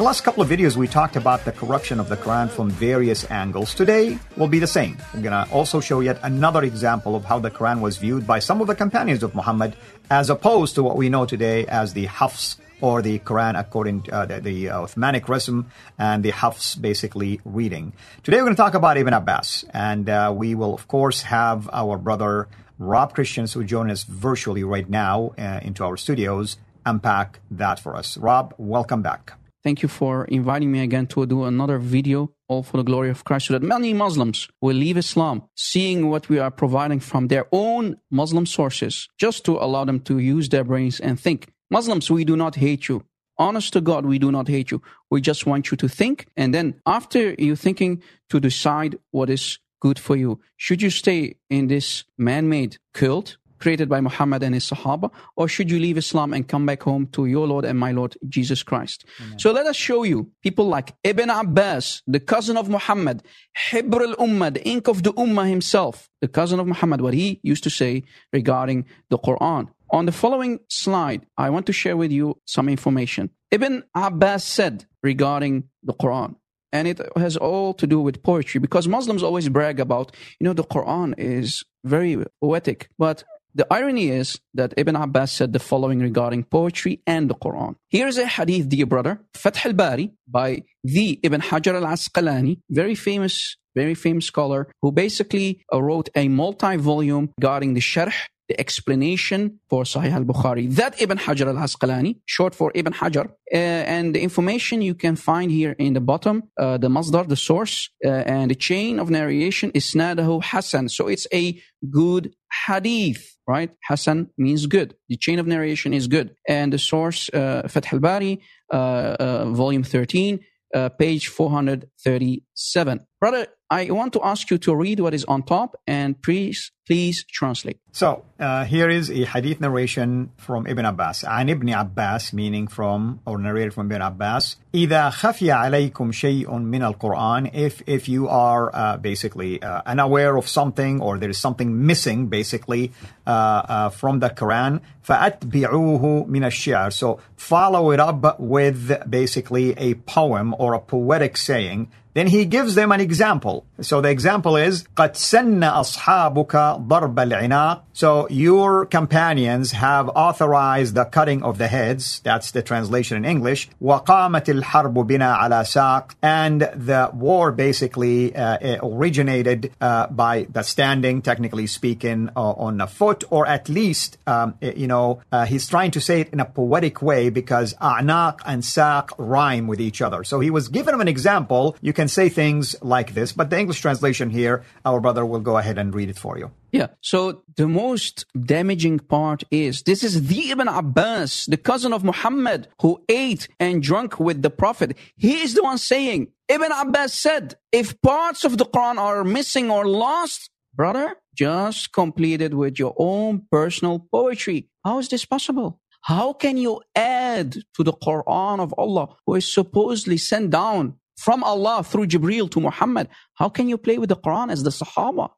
In the last couple of videos, we talked about the corruption of the Quran from various angles. Today will be the same. I'm going to also show yet another example of how the Quran was viewed by some of the companions of Muhammad, as opposed to what we know today as the Hafs or the Quran according to uh, the, the uh, Uthmanic Rasm and the Hafs basically reading. Today we're going to talk about Ibn Abbas, and uh, we will of course have our brother Rob Christians who join us virtually right now uh, into our studios unpack that for us. Rob, welcome back. Thank you for inviting me again to do another video, all for the glory of Christ, so that many Muslims will leave Islam, seeing what we are providing from their own Muslim sources, just to allow them to use their brains and think. Muslims, we do not hate you. Honest to God, we do not hate you. We just want you to think, and then after you thinking, to decide what is good for you. Should you stay in this man-made cult created by Muhammad and his Sahaba, or should you leave Islam and come back home to your Lord and my Lord Jesus Christ? Amen. So let us show you people like Ibn Abbas, the cousin of Muhammad, Hibr al Ummah, the ink of the Ummah himself, the cousin of Muhammad, what he used to say regarding the Quran. On the following slide, I want to share with you some information. Ibn Abbas said regarding the Quran, and it has all to do with poetry because Muslims always brag about, you know, the Quran is very poetic, but the irony is that Ibn Abbas said the following regarding poetry and the Quran. Here's a hadith, dear brother, Fath al-Bari by the Ibn Hajar al-Asqalani, very famous, very famous scholar who basically wrote a multi-volume regarding the sharh the explanation for Sahih al-Bukhari. That Ibn Hajar al-Asqalani, short for Ibn Hajar. Uh, and the information you can find here in the bottom, uh, the masdar, the source, uh, and the chain of narration is Snadahu Hasan. So it's a good hadith, right? Hasan means good. The chain of narration is good. And the source, uh, Fath al-Bari, uh, uh, volume 13, uh, page 437. Brother, I want to ask you to read what is on top and please, please translate. So uh, here is a hadith narration from Ibn Abbas. An Ibn Abbas, meaning from or narrated from Ibn Abbas. إذا خفي عليكم شيء من القرآن, if if you are uh, basically uh, unaware of something or there is something missing, basically uh, uh, from the Quran, فأتبعوه من الشعر. So follow it up with basically a poem or a poetic saying. Then he gives them an example. So the example is قد سن أصحابك ضرب العناق. So your companions have authorized the cutting of the heads. That's the translation in English. وقامت الحرب بنا على ساق. And the war basically uh, originated uh, by the standing, technically speaking, uh, on a foot, or at least, um, you know, uh, he's trying to say it in a poetic way because a'naq and saq rhyme with each other. So he was given an example. You can say things like this, but the English translation here, our brother will go ahead and read it for you. Yeah. So the most damaging part is this is the Ibn Abbas, the cousin of Muhammad, who ate and drank with the Prophet. He is the one saying, Ibn Abbas said, if parts of the Quran are missing or lost, brother, just complete it with your own personal poetry. How is this possible? How can you add to the Quran of Allah, who is supposedly sent down from Allah through Jibril to Muhammad? How can you play with the Quran as the Sahaba?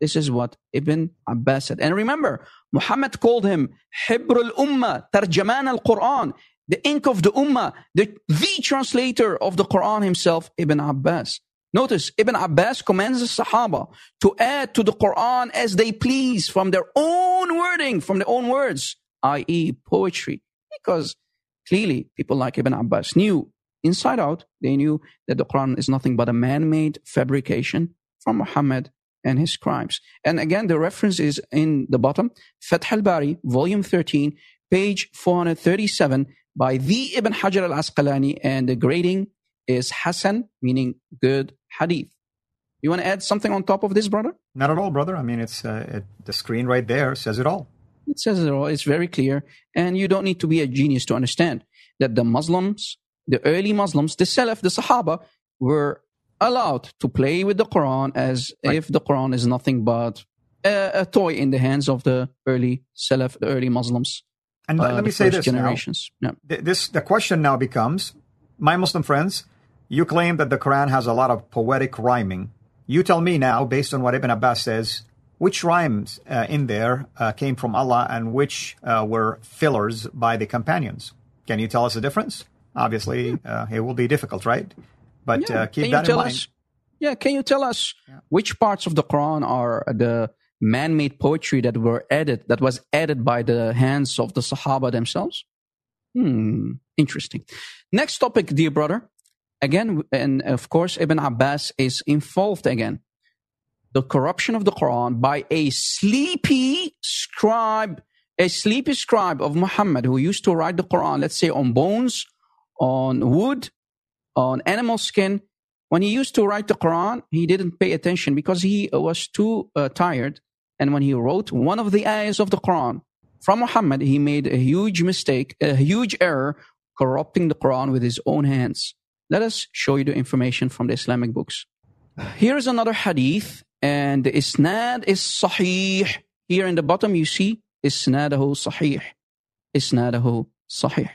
This is what Ibn Abbas said. And remember, Muhammad called him Hibr al-Ummah, Tarjaman al-Quran, the ink of the Ummah, the, the translator of the Quran himself, Ibn Abbas. Notice Ibn Abbas commands the Sahaba to add to the Quran as they please from their own wording, from their own words, i.e. poetry. Because Clearly, people like Ibn Abbas knew inside out, they knew that the Quran is nothing but a man made fabrication from Muhammad and his scribes. And again, the reference is in the bottom Fath al Bari, volume 13, page 437 by the Ibn Hajar al Asqalani, and the grading is Hassan, meaning good hadith. You want to add something on top of this, brother? Not at all, brother. I mean, it's uh, it, the screen right there says it all. It says it all. It's very clear. And you don't need to be a genius to understand that the Muslims, the early Muslims, the Salaf, the Sahaba, were allowed to play with the Quran as right. if the Quran is nothing but a, a, toy in the hands of the early Salaf, the early Muslims. And uh, let me say this generations. Now. Yeah. This the question now becomes, my Muslim friends, you claim that the Quran has a lot of poetic rhyming. You tell me now, based on what Ibn Abbas says, which rhymes uh, in there uh, came from Allah and which uh, were fillers by the companions? Can you tell us the difference? Obviously, uh, it will be difficult, right? But yeah. Uh, keep that in mind. Us, yeah, can you tell us yeah. which parts of the Quran are the man-made poetry that were added, that was added by the hands of the Sahaba themselves? Hmm, interesting. Next topic, dear brother again, and of course, Ibn Abbas is involved again. The corruption of the Quran by a sleepy scribe, a sleepy scribe of Muhammad who used to write the Quran, let's say on bones, on wood, on animal skin. When he used to write the Quran, he didn't pay attention because he was too uh, tired. And when he wrote one of the ayahs of the Quran from Muhammad, he made a huge mistake, a huge error, corrupting the Quran with his own hands. Let us show you the information from the Islamic books. Here is another hadith, and the isnad is sahih. Here in the bottom, you see isnadahu sahih. Isnadahu sahih.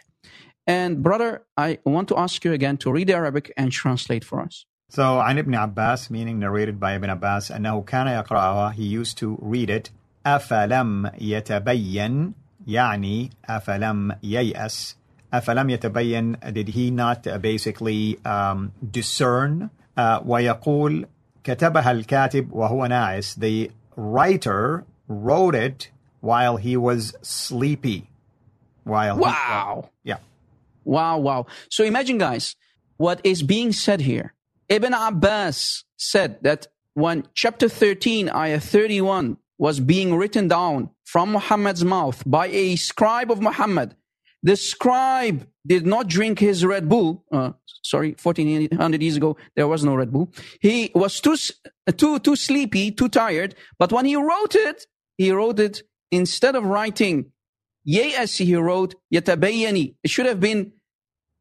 And brother, I want to ask you again to read Arabic and translate for us. So, عن ابن عباس, meaning narrated by Ibn Abbas, أنه كان يقرأها, he used to read it, أفلم يتبين, يعني أفلم ييأس, أفلم يتبين did he not basically um, discern uh, ويقول كتبها الكاتب وهو ناعس the writer wrote it while he was sleepy while wow he, yeah wow wow so imagine guys what is being said here Ibn Abbas said that when chapter 13 ayah 31 was being written down from Muhammad's mouth by a scribe of Muhammad the scribe did not drink his Red Bull. Uh, sorry, 1400 years ago, there was no Red Bull. He was too, too, too sleepy, too tired. But when he wrote it, he wrote it instead of writing Ya'asi, he wrote Yatabayani. It should have been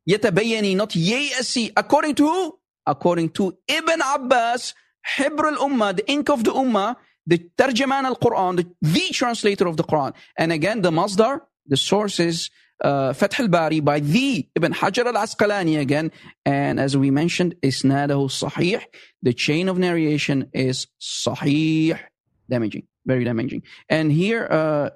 Yatabayani, not Ya'asi. According to who? According to Ibn Abbas, Hibr al-Ummah, the ink of the Ummah, the Tarjaman al-Quran, the, the translator of the Quran. And again, the Masdar, the sources uh, Fath al-Bari by the Ibn Hajar al-Asqalani again. And as we mentioned, isnadahu sahih. The chain of narration is sahih. Damaging, very damaging. And here uh,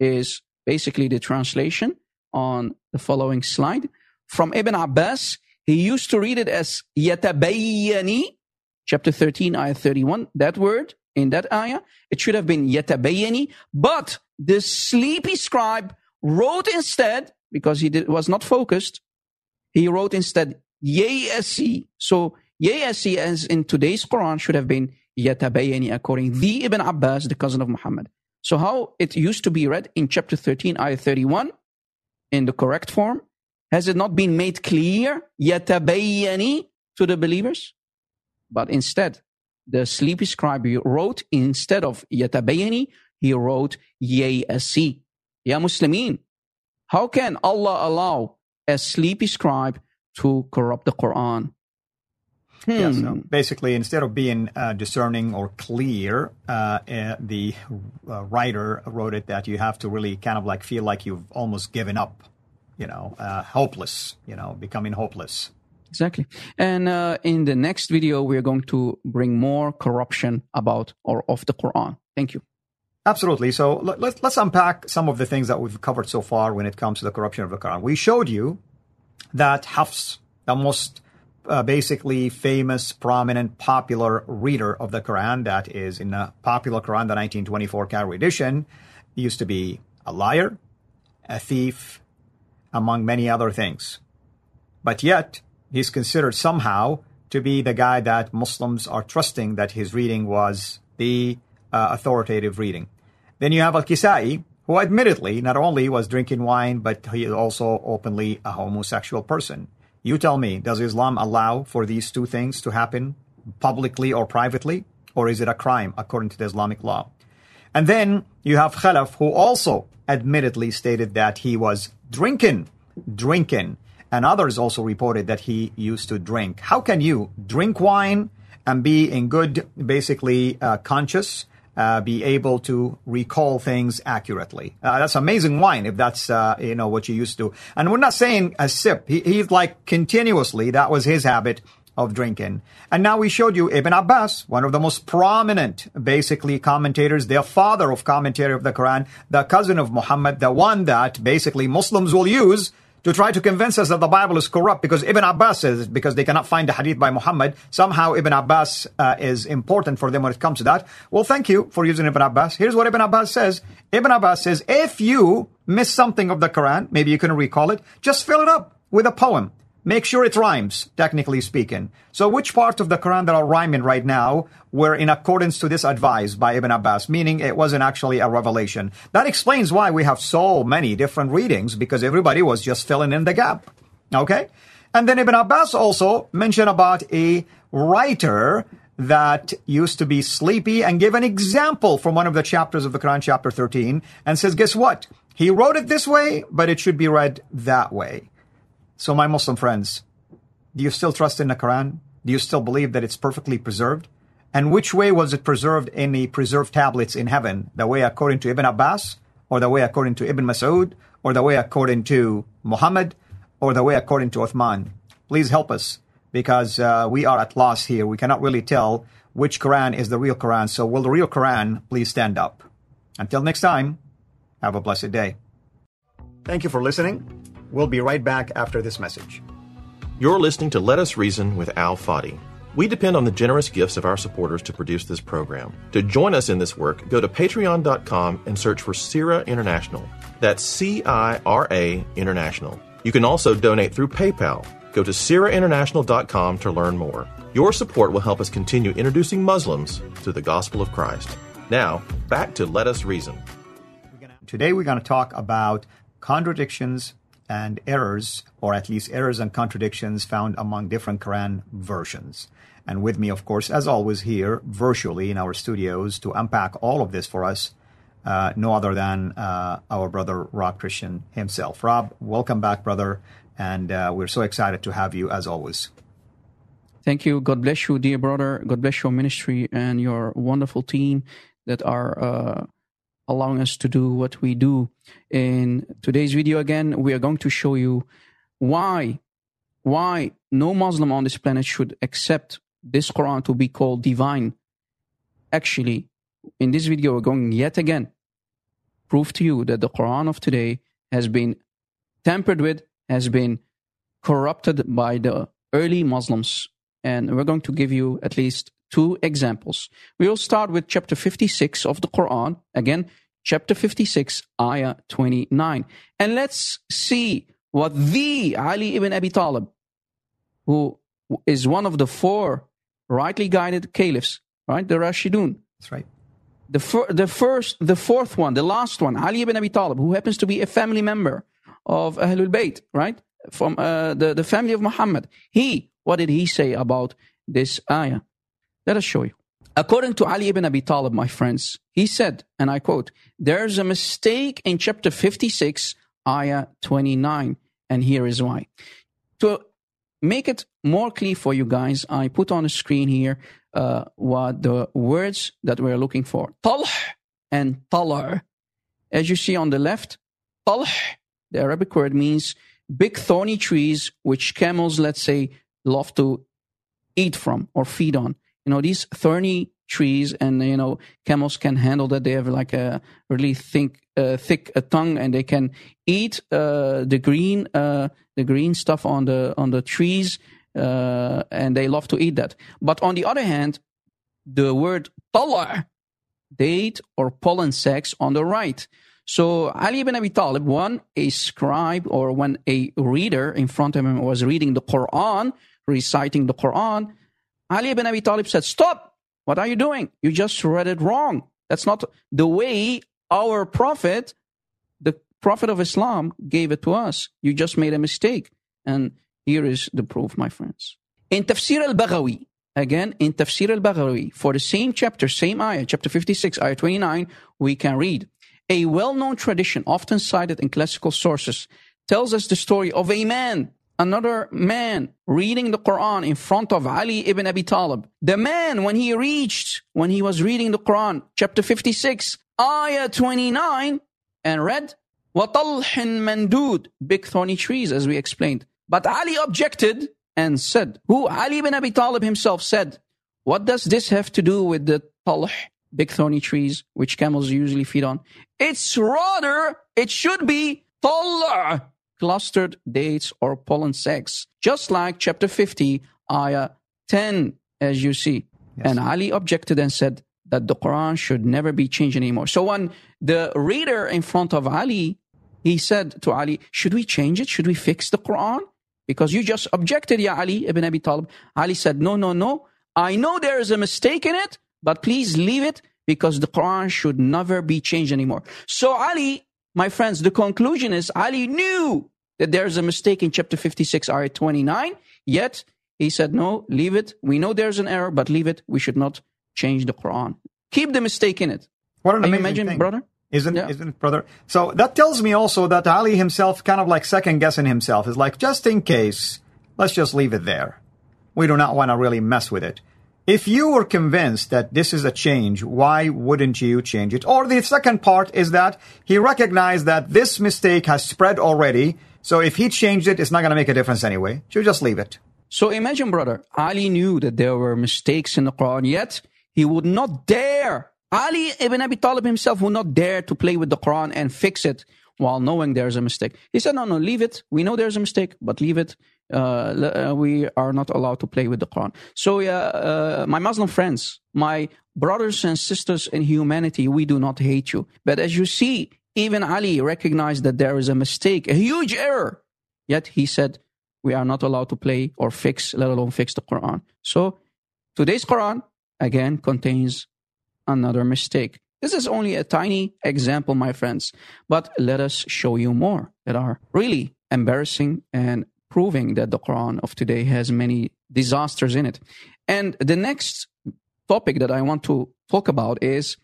is basically the translation on the following slide. From Ibn Abbas, he used to read it as yatabayyani, chapter 13, ayah 31. That word in that ayah, it should have been yatabayyani, but the sleepy scribe wrote instead, because he did, was not focused, he wrote instead Yasi. So Yasi, as in today's Quran, should have been Yatabayani, according the Ibn Abbas, the cousin of Muhammad. So how it used to be read in chapter 13, ayah 31, in the correct form, has it not been made clear, Yatabayani, to the believers? But instead, the sleepy scribe wrote, instead of Yatabayani, he wrote Yasi. Ya Muslimin, how can Allah allow a sleepy scribe to corrupt the Quran? Hmm. Yeah, so basically, instead of being uh, discerning or clear, uh, uh, the uh, writer wrote it that you have to really kind of like feel like you've almost given up, you know, uh, hopeless, you know, becoming hopeless. Exactly. And uh, in the next video, we're going to bring more corruption about or of the Quran. Thank you. Absolutely. So let, us let's unpack some of the things that we've covered so far when it comes to the corruption of the Quran. We showed you that Hafs, the most uh, basically famous, prominent, popular reader of the Quran, that is in the popular Quran, the 1924 Cairo edition, used to be a liar, a thief, among many other things. But yet, he's considered somehow to be the guy that Muslims are trusting that his reading was the uh, authoritative reading. Then you have Al Kisai, who admittedly not only was drinking wine, but he is also openly a homosexual person. You tell me, does Islam allow for these two things to happen publicly or privately? Or is it a crime according to the Islamic law? And then you have Khalaf, who also admittedly stated that he was drinking, drinking. And others also reported that he used to drink. How can you drink wine and be in good, basically, uh, conscious uh, be able to recall things accurately. Uh, that's amazing wine if that's uh, you know what you used to. And we're not saying a sip. He, he's like continuously. That was his habit of drinking. And now we showed you Ibn Abbas, one of the most prominent, basically, commentators, the father of commentary of the Quran, the cousin of Muhammad, the one that basically Muslims will use to try to convince us that the Bible is corrupt because Ibn Abbas says, because they cannot find the hadith by Muhammad, somehow Ibn Abbas uh, is important for them when it comes to that. Well, thank you for using Ibn Abbas. Here's what Ibn Abbas says. Ibn Abbas says, if you miss something of the Quran, maybe you can recall it, just fill it up with a poem make sure it rhymes, technically speaking. So which part of the Quran that are rhyming right now were in accordance to this advice by Ibn Abbas, meaning it wasn't actually a revelation. That explains why we have so many different readings, because everybody was just filling in the gap. Okay? And then Ibn Abbas also mentioned about a writer that used to be sleepy and gave an example from one of the chapters of the Quran, chapter 13, and says, guess what? He wrote it this way, but it should be read that way. So, my Muslim friends, do you still trust in the Quran? Do you still believe that it's perfectly preserved? And which way was it preserved in the preserved tablets in heaven? The way according to Ibn Abbas, or the way according to Ibn Mas'ud, or the way according to Muhammad, or the way according to Uthman? Please help us because uh, we are at loss here. We cannot really tell which Quran is the real Quran. So, will the real Quran please stand up? Until next time, have a blessed day. Thank you for listening. We'll be right back after this message. You're listening to Let Us Reason with Al Fadi. We depend on the generous gifts of our supporters to produce this program. To join us in this work, go to patreon.com and search for CIRA International. That's C I R A International. You can also donate through PayPal. Go to CIRAInternational.com to learn more. Your support will help us continue introducing Muslims to the gospel of Christ. Now, back to Let Us Reason. Today we're going to talk about contradictions and errors, or at least errors and contradictions found among different Quran versions. And with me, of course, as always, here virtually in our studios to unpack all of this for us, uh, no other than uh, our brother Rob Christian himself. Rob, welcome back, brother, and uh, we're so excited to have you as always. Thank you. God bless you, dear brother. God bless your ministry and your wonderful team that are uh, allowing us to do what we do. In today's video, again, we are going to show you why, why no Muslim on this planet should accept this Quran to be called divine. Actually, in this video, we're going yet again prove to you that the Quran of today has been tampered with, has been corrupted by the early Muslims. And we're going to give you at least two examples. We will start with chapter 56 of the Quran. Again, chapter 56, ayah 29. And let's see what the Ali ibn Abi Talib, who is one of the four rightly guided caliphs, right? The Rashidun. That's right. The, fir- the first, the fourth one, the last one, Ali ibn Abi Talib, who happens to be a family member of Ahlul Bayt, right? From uh, the, the family of Muhammad. He, what did he say about this ayah? Let us show you. According to Ali ibn Abi Talib, my friends, he said, and I quote, there's a mistake in chapter 56, ayah 29, and here is why. To make it more clear for you guys, I put on a screen here uh, what the words that we're looking for. Talh and talar. As you see on the left, talh, the Arabic word means big thorny trees which camels, let's say, love to eat from or feed on you know these thorny trees and you know camels can handle that. They have like a really thick uh, thick uh, tongue and they can eat uh, the green uh, the green stuff on the on the trees uh, and they love to eat that. But on the other hand the word talar date or pollen sacs on the right. So Ali ibn Abi Talib, when a scribe or when a reader in front of him was reading the Quran, reciting the Quran, Ali ibn Abi Talib said, Stop! What are you doing? You just read it wrong. That's not the way our Prophet, the Prophet of Islam, gave it to us. You just made a mistake. And here is the proof, my friends. In Tafsir al Baghawi, again, in Tafsir al Baghawi, for the same chapter, same ayah, chapter 56, ayah 29, we can read a well known tradition, often cited in classical sources, tells us the story of a man, another man, reading the Quran in front of Ali ibn Abi Talib. The man, when he reached, when he was reading the Quran, chapter 56, ayah 29, and read, وَطَلْحٍ مَنْدُودٍ Big thorny trees, as we explained. But Ali objected and said, who Ali ibn Abi Talib himself said, what does this have to do with the talh, big thorny trees, which camels usually feed on? It's rather, it should be talh, clustered dates or pollen sacs, just like chapter 50, ayah 10, as you see. Yes. And Ali objected and said that the Quran should never be changed anymore. So when the reader in front of Ali, he said to Ali, should we change it? Should we fix the Quran? Because you just objected, Ya Ali ibn Abi Talib. Ali said, no, no, no. I know there is a mistake in it, but please leave it because the Quran should never be changed anymore. So Ali, my friends, the conclusion is Ali knew that there's a mistake in chapter 56, ayah 29, yet he said, no, leave it. We know there's an error, but leave it. We should not change the Quran. Keep the mistake in it. What an Can you imagine, thing. brother? Isn't, yeah. isn't it, brother? So that tells me also that Ali himself kind of like second guessing himself is like, just in case, let's just leave it there. We do not want to really mess with it. If you were convinced that this is a change, why wouldn't you change it? Or the second part is that he recognized that this mistake has spread already. So if he changed it, it's not going to make a difference anyway. So just leave it. So imagine, brother, Ali knew that there were mistakes in the Quran, yet he would not dare Ali ibn Abi Talib himself would not dare to play with the Quran and fix it while knowing there's a mistake. He said, no, no, leave it. We know there's a mistake, but leave it. Uh, uh, we are not allowed to play with the Quran. So, yeah, uh, my Muslim friends, my brothers and sisters in humanity, we do not hate you. But as you see, even Ali recognized that there is a mistake, a huge error. Yet he said, we are not allowed to play or fix, let alone fix the Quran. So, today's Quran, again, contains another mistake. This is only a tiny example, my friends, but let us show you more that are really embarrassing and proving that the Quran of today has many disasters in it. And the next topic that I want to talk about is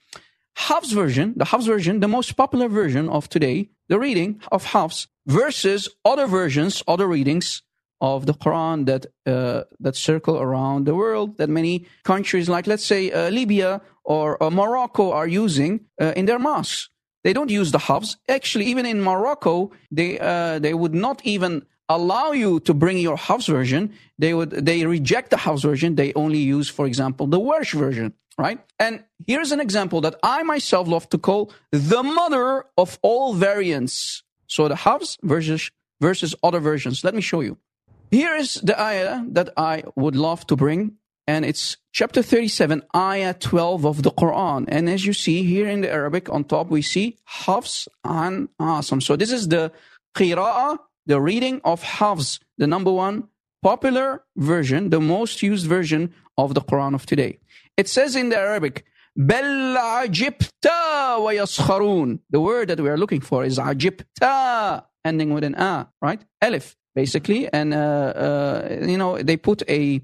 Hafs version, the Hafs version, the most popular version of today, the reading of Hafs versus other versions, other readings of the Quran that uh, that circle around the world that many countries, like let's say uh, Libya or uh, Morocco, are using uh, in their mosques. They don't use the Hafs. Actually, even in Morocco, they uh, they would not even allow you to bring your Hafs version. They would they reject the Hafs version. They only use, for example, the Warsh version. Right? And here's an example that I myself love to call the mother of all variants. So the Hafs versus versus other versions. Let me show you. Here is the ayah that I would love to bring, and it's chapter 37, ayah 12 of the Quran. And as you see here in the Arabic on top, we see Hafs an Asim. So this is the qira'ah, the reading of Hafs, the number one popular version, the most used version of the Quran of today. It says in the Arabic, The word that we are looking for is ajibta, ending with an a, right? Elif, basically. And, uh, uh, you know, they put a,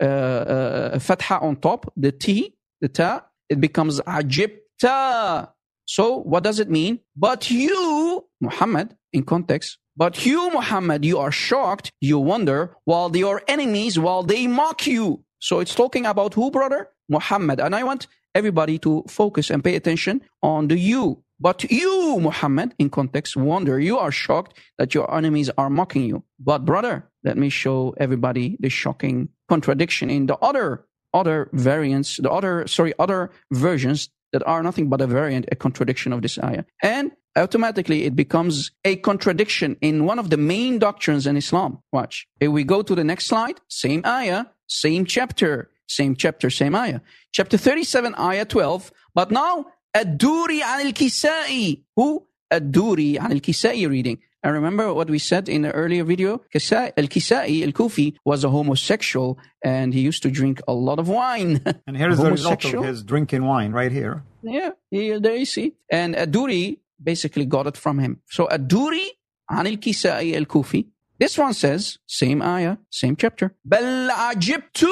uh, uh fatha on top, the t, the ta, it becomes ajibta. So what does it mean? But you, Muhammad, in context, but you, Muhammad, you are shocked, you wonder, while your enemies, while they mock you. So it's talking about who, brother? Muhammad. And I want everybody to focus and pay attention on the you. But you, Muhammad, in context, wonder, you are shocked that your enemies are mocking you. But brother, let me show everybody the shocking contradiction in the other, other variants, the other, sorry, other versions that are nothing but a variant, a contradiction of this ayah. And automatically it becomes a contradiction in one of the main doctrines in Islam. Watch. If we go to the next slide, same ayah, same chapter, same chapter, same ayah. Chapter 37, ayah 12. But now, Ad-Duri al-Kisa'i. Who? Ad-Duri al-Kisa'i reading. And remember what we said in the earlier video? Al-Kisa'i, Al-Kufi, was a homosexual and he used to drink a lot of wine. And here's the result of his drinking wine right here. Yeah, there you see. And Aduri basically got it from him. So Aduri عن الكسائي الكوفي. This one says, same ayah, same chapter. بل عجبت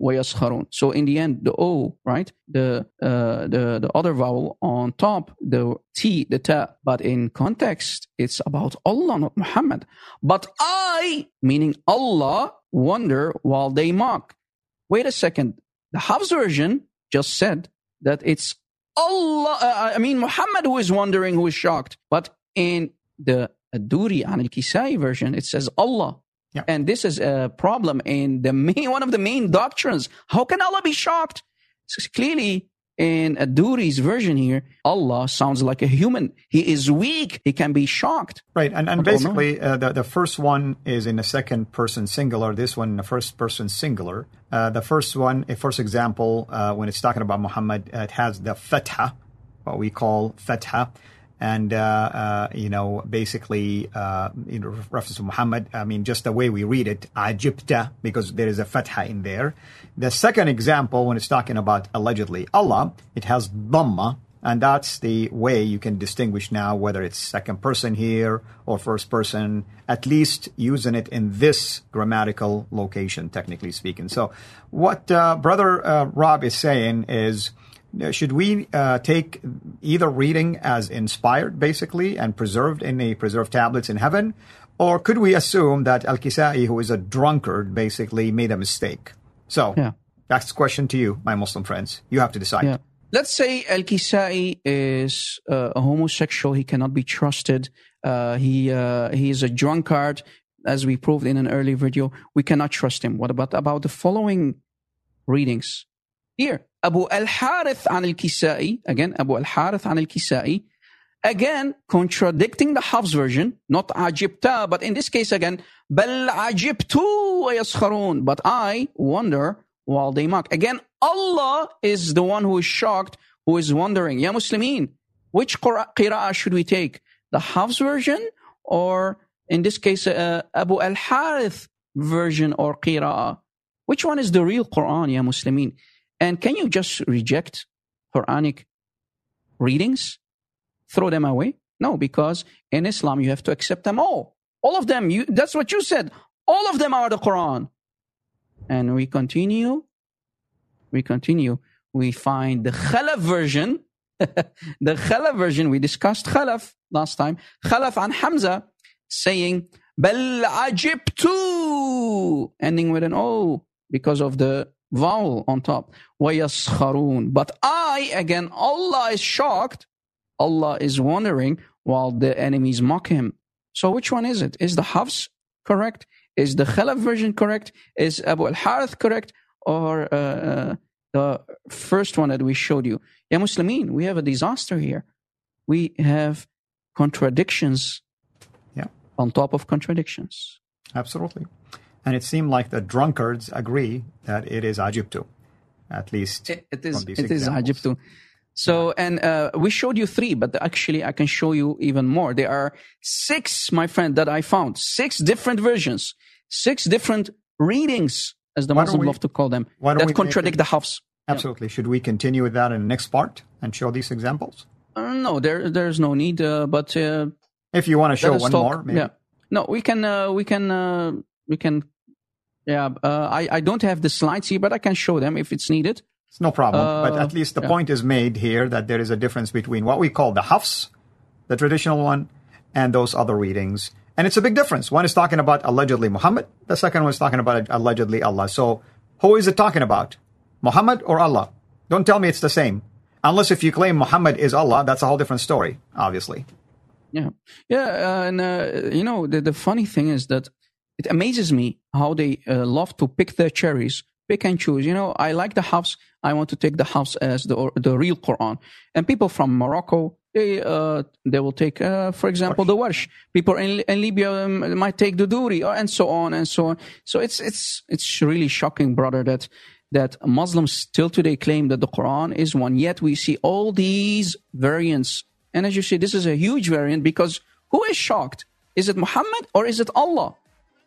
ويسخرون. So in the end, the O, right? The, uh, the, the other vowel on top, the T, the ta. But in context, it's about Allah, not Muhammad. But I, meaning Allah, wonder while they mock. Wait a second. The Hafs version just said that it's Allah, uh, I mean Muhammad who is wondering, who is shocked. But in the Aduri an al-Kisai version, it says Allah. Yeah. And this is a problem in the main, one of the main doctrines. How can Allah be shocked? S- Clearly, in Aduri's version here, Allah sounds like a human. He is weak. He can be shocked. Right, and, and basically, uh, the, the first one is in the second person singular, this one in the first person singular. Uh, the first one, a first example, uh, when it's talking about Muhammad, uh, it has the fatha, what we call fatha. And, uh, uh, you know, basically, uh, in reference to Muhammad, I mean, just the way we read it, ajibta, because there is a fatha in there. The second example, when it's talking about allegedly Allah, it has dhamma, and that's the way you can distinguish now whether it's second person here or first person, at least using it in this grammatical location, technically speaking. So, what uh, Brother uh, Rob is saying is should we uh, take either reading as inspired, basically, and preserved in the preserved tablets in heaven? Or could we assume that Al Kisai, who is a drunkard, basically made a mistake? So, Yeah. that's the question to you, my Muslim friends. You have to decide. Yeah. Let's say Al Kisai is uh, a homosexual. He cannot be trusted. Uh, he uh, he is a drunkard, as we proved in an earlier video. We cannot trust him. What about about the following readings? Here, Abu Al Harith an Al Kisai again. Abu Al Harith an Al Kisai again contradicting the Hafs version, not ajibta, but in this case again, bal ajibtu yaskharun. But I wonder while they mock. Again, Allah is the one who is shocked, who is wondering. Ya Muslimin, which qira- qira'ah should we take? The Hafs version or in this case, uh, Abu Al Harith version or qira'ah? Which one is the real Quran, Ya Muslimin? And can you just reject Quranic readings? Throw them away? No, because in Islam you have to accept them all. All of them. You, that's what you said. All of them are the Quran. And we continue. We continue. We find the Khalaf version. the Khalaf version. We discussed Khalaf last time. Khalaf and Hamza saying, Bel Ajib too, Ending with an O because of the vowel on top. ويسخرون. But I, again, Allah is shocked Allah is wondering while the enemies mock him. So which one is it? Is the Hafs correct? Is the Khalaf version correct? Is Abu al-Harith correct? Or uh, uh, the first one that we showed you? Ya Muslimin, we have a disaster here. We have contradictions Yeah. on top of contradictions. Absolutely. And it seemed like the drunkards agree that it is Ajibtu, at least. It, it is. from these It is examples. Ajibtu. So, and uh, we showed you three, but actually, I can show you even more. There are six, my friend, that I found. Six different versions, six different readings, as the Muslims love to call them, that contradict the Hafs. Absolutely. Should we continue with that in the next part and show these examples? Uh, no, there, there's no need. Uh, but uh, If you want to show one talk. more, maybe. Yeah. No, we can. Uh, we can. Uh, we can. Yeah. Uh, I I don't have the slides here, but I can show them if it's needed. It's no problem. but Uh, at least the yeah. point is made here that there is a difference between what we call the Hafs, the traditional one, and those other readings. And it's a big difference. One is talking about allegedly Muhammad, the second one is talking about allegedly Allah. So who is it talking about? Muhammad or Allah? Don't tell me it's the same. Unless if you claim Muhammad is Allah, that's a whole different story, obviously. Yeah, yeah, uh, and uh, you know the the funny thing is that it amazes me how they uh, love to pick their cherries, pick and choose. You know, I like the Hafs. I want to take the Hafs as the the real Quran. And people from Morocco, they uh, they will take, uh, for example, the Warsh. People in, in Libya um, might take the Duri, or, and so on and so on. So it's it's it's really shocking, brother, that that Muslims still today claim that the Quran is one. Yet we see all these variants And as you see, this is a huge variant because who is shocked? Is it Muhammad or is it Allah?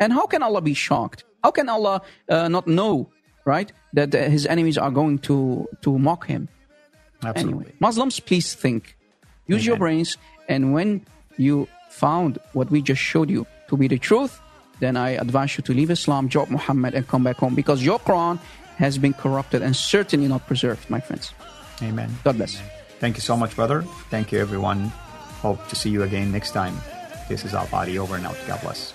And how can Allah be shocked? How can Allah uh, not know, right, that uh, his enemies are going to, to mock him? Absolutely. Anyway, Muslims, please think. Use your brains. And when you found what we just showed you to be the truth, then I advise you to leave Islam, drop Muhammad, and come back home because your Quran has been corrupted and certainly not preserved, my friends. Amen. God bless. Thank you so much, brother. Thank you, everyone. Hope to see you again next time. This is Al Fadi over and out. God bless.